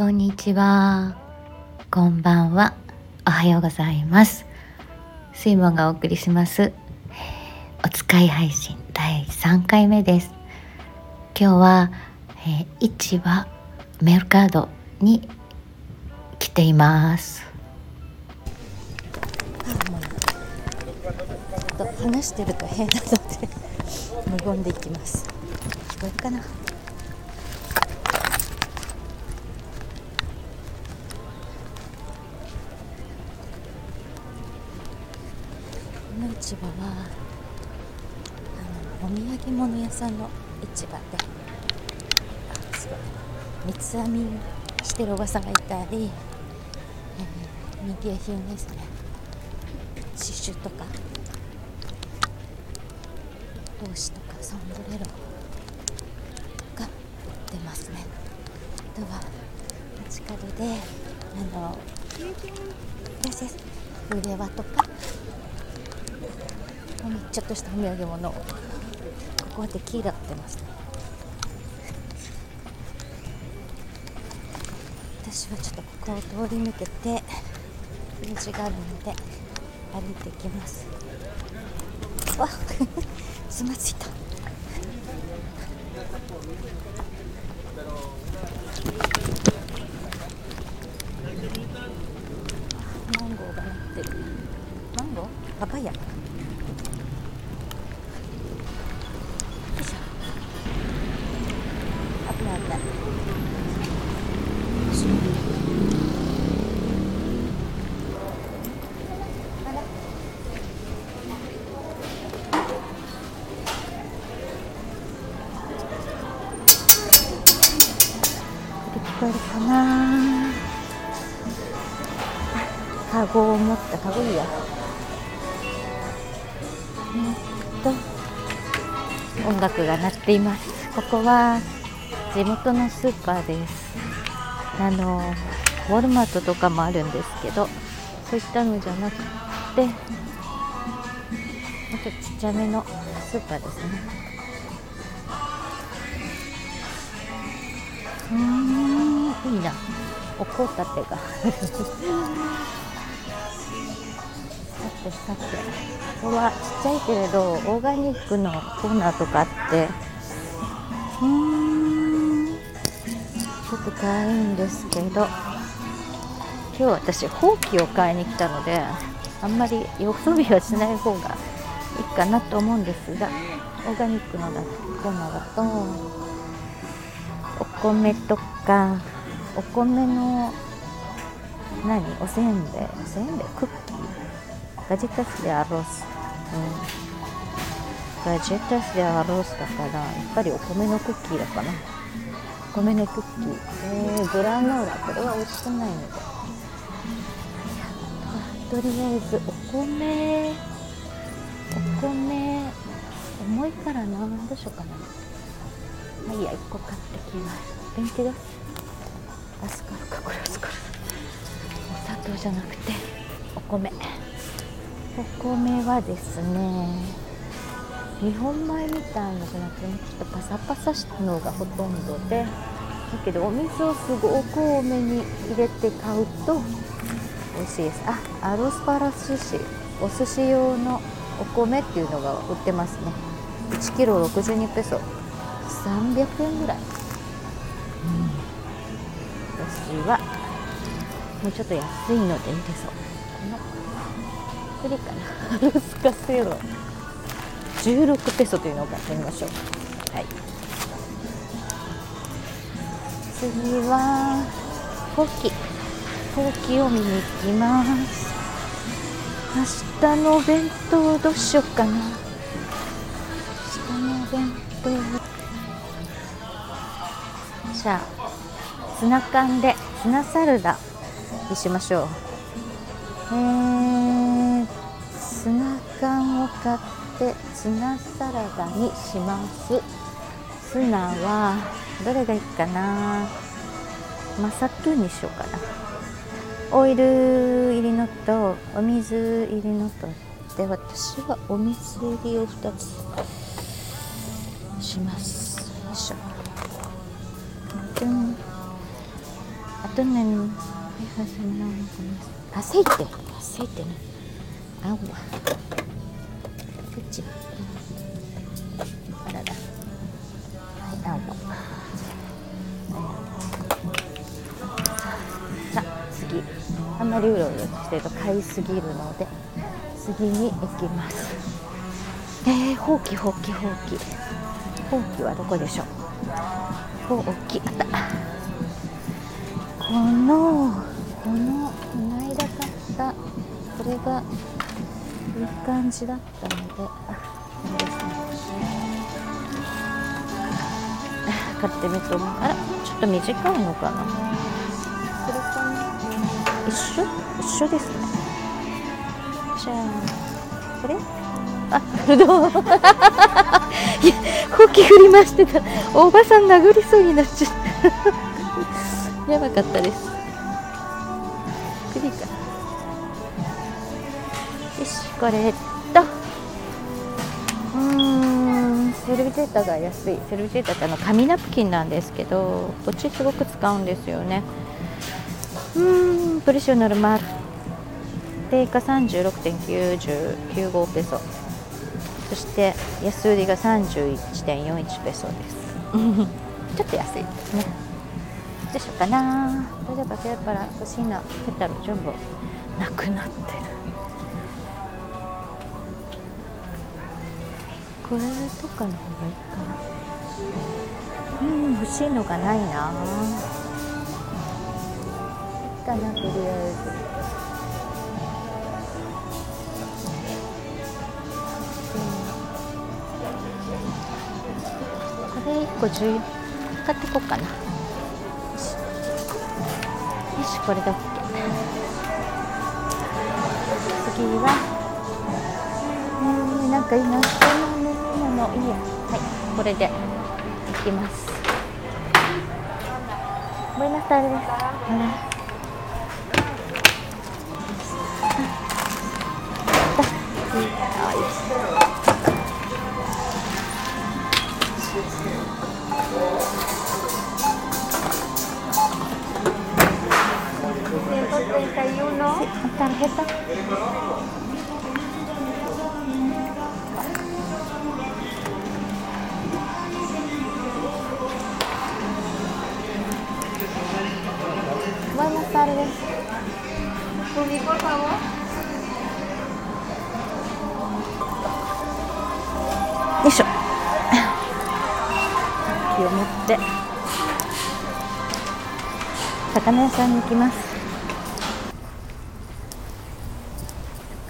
こんにちは。こんばんは。おはようございます。水門がお送りします。お使い配信第3回目です。今日は、えー市場メルカードに来ています。ちょっと話してると変なので無言でいきます聞こえるかな？市場はあのお土産物屋さんの市場であすごい三つ編みしてるおばさんがいたり、えー民芸品ですね。刺繍とか帽子とかサンブレロが売ってますね。あとは街角であのですです腕輪とかちょっとしたお土産物を。ここはテキーラってますね私はちょっとここを通り抜けて用事があるので歩いていきます。わつ まついたこえるかな。カゴを持った。カゴいいや。えっと音楽が鳴っています。ここは地元のスーパーです。あのウォルマートとかもあるんですけどそういったのじゃなくてもうちょっとちっちゃめのスーパーですね。うんいいなおこたてがさてさてここはちっちゃいけれどオーガニックのコーナーとかあって。うーん。ちょっと可愛いんですけど。今日私ほうきを買いに来たのであんまりよそ見はしない方がいいかなと思うんですがオーガニックのコーナーだと。お米とかお米の何？おせんべい？おせんべい？クッキー？ガジェタスでアロス、うん、ガジェタスでアロスだからやっぱりお米のクッキーだかな。お米のクッキー。えー、グラノーラ。これは美味しくないので。とりあえずお米。お米。重いからな。どうしようかな。まあいや1個買ってきます。電気ガスアスカルかこれアスカルお砂糖じゃなくて。お米。お米はですね日本米みたいのじゃなくてちょっとパサパサしたのがほとんどでだけどお水をすごく多めに入れて買うと美味しいです。あアロスパラ寿司お寿司用のお米っていうのが売ってますね。1キロ62ペソ。300円ぐらい、うん、私はもうちょっと安いのでいいですこのこれかなアロスカセロ16ペソというのを買ってみましょう。はい。次はほうきほうきを見に行きます。明日のお弁当どうしようかな。明日のお弁当。じゃあツナ缶でツナサラダ。にしましょう。えー、ツナ缶を買ってツナサラダにします。ツナはどれがいいかな。マサトゥにしようかな。オイル入りのとお水入りのとで私はお水入りを2つします。よいしょ。でんあとね aceite aceite né agua こっちあららはい青さあ次。あんまりうろうろしてると買いすぎるので次に行きます。えー、ほうきほうきほうき。ほうきはどこでしょう？ほうき。あった。このこのこの間買ったこれがいい感じだったのであこれですね買ってみてもあらちょっと短いのかなそれかな一緒一緒ですねじゃあこれあどういやほき振り回してたおばさん殴りそうになっちゃったやばかったです。クリか。よしこれと。うーんセルビジェータが安い。セルビジェータってあの紙ナプキンなんですけどこっちすごく使うんですよね。うーんプレショナルマル定価36.95ペソ。そして安売りが31.41ペソです。ちょっと安いですねどうしようかな。例えばペーパラ欲しいなペタル全部なくなってる。これとかの方がいいかな。うん欲しいのがないな。いいかなとりあえずこれ1個10買ってこうかな。しこれで OK 次は。うんなんか今人の飲み物いいや。はいこれでいきます。ごめんなさいです、うん。Tarjeta. Buenas tardes. ¿Subí, por favor? Yo. 気を持って魚屋さんに行きます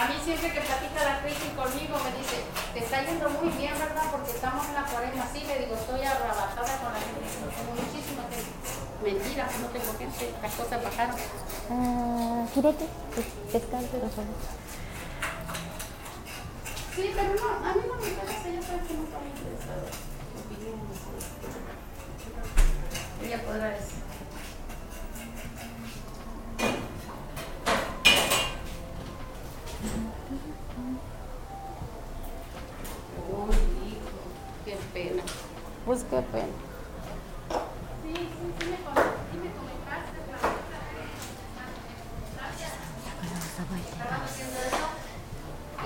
A mí siempre que platica la crisis conmigo me dice, te está yendo muy bien, ¿verdad? Porque estamos en la cuarentena. Sí, le digo, estoy arrabatada con la gente, tengo muchísima gente. Mentira, no tengo gente, las cosas bajaron. Ah, gírate, pues, descanse, por favor. Sí, pero no, a mí no me interesa, yo creo que no está interesada. Ella podrá decir. Estaban haciendo eso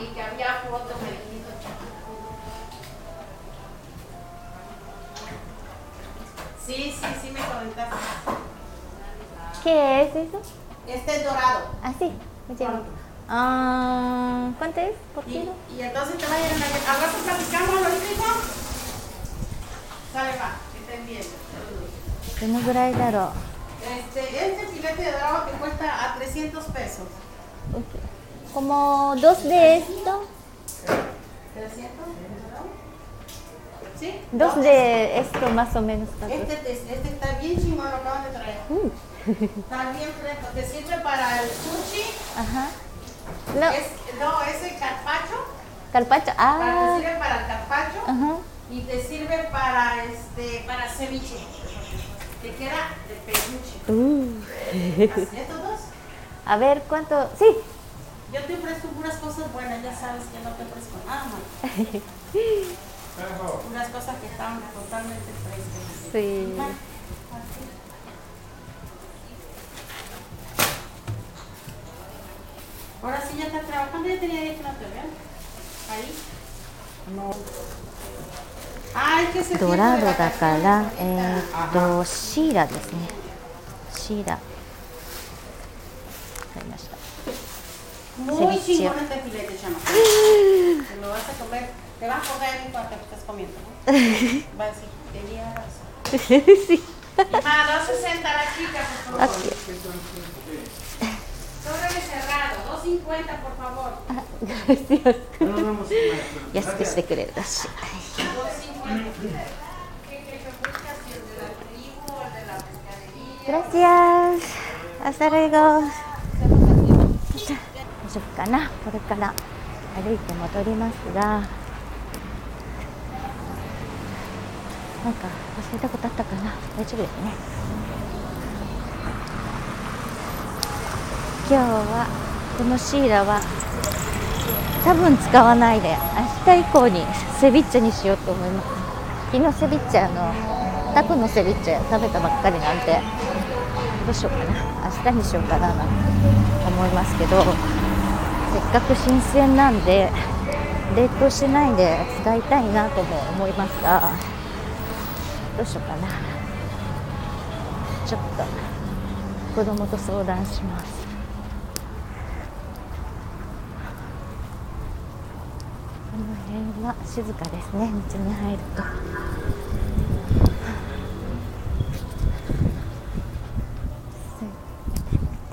y que había fotos niños Sí, sí, sí me comentaste. ¿Qué es eso? Este es dorado. Ah, sí, me. Ah, ¿Cuánto es por Y, kilo? y entonces te va a ir a la... ¿Al rato platicamos ahorita, hijo? Sale, va, que estén bien. Este, este filete de dragón que cuesta a 300 pesos. Okay. Como dos de esto. ¿300? ¿Sí? Dos de esto más o menos. Este, este, está bien chingón, lo acaban de traer. Mm. Está bien fresco, te sirve para el sushi. Ajá. No, es, no, es el carpacho. Carpacho, ah. Te sirve para el carpacho. Ajá y te sirve para este para ceviche. Te queda de peluche. Uh. ¿Estos dos? A ver cuánto. Sí. Yo te ofrezco unas cosas buenas, ya sabes que no te ofrezco nada más. Unas cosas que están totalmente frescas. Sí. Ahora sí ya estás trabajando, ya tenía días que no te vean. Ahí. No. ドラ de ドだから、え.ーっと、シーラですね。シーラ。わかりました。Va a decir, querías. sí. Ma, 260 la chica, por favor. Ok. Sobre cerrado, 250, por favor. Gracias. 安くしてくれるらしい。Gracias. Hasta luego. 大丈夫かなこれから歩いて戻りますがなんか忘れたことあったかな大丈夫ですね今日はこのシーラは多分使わないで明日以降にセビッチェにしようと思います昨日セビッチェあのタコのセビッチェ食べたばっかりなんでどうしようかな。明日にしようかななんて思いますけどせっかく新鮮なんで冷凍しないで使いたいなとも思いますがどうしようかな。ちょっと子供と相談しますこの辺は静かですね。道に入ると。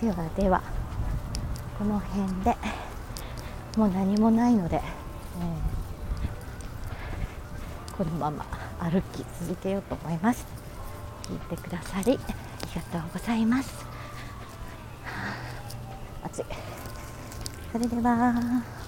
ではではこの辺でもう何もないので、えーこのまま歩き続けようと思います。聞いてくださりありがとうございます。暑いそれでは。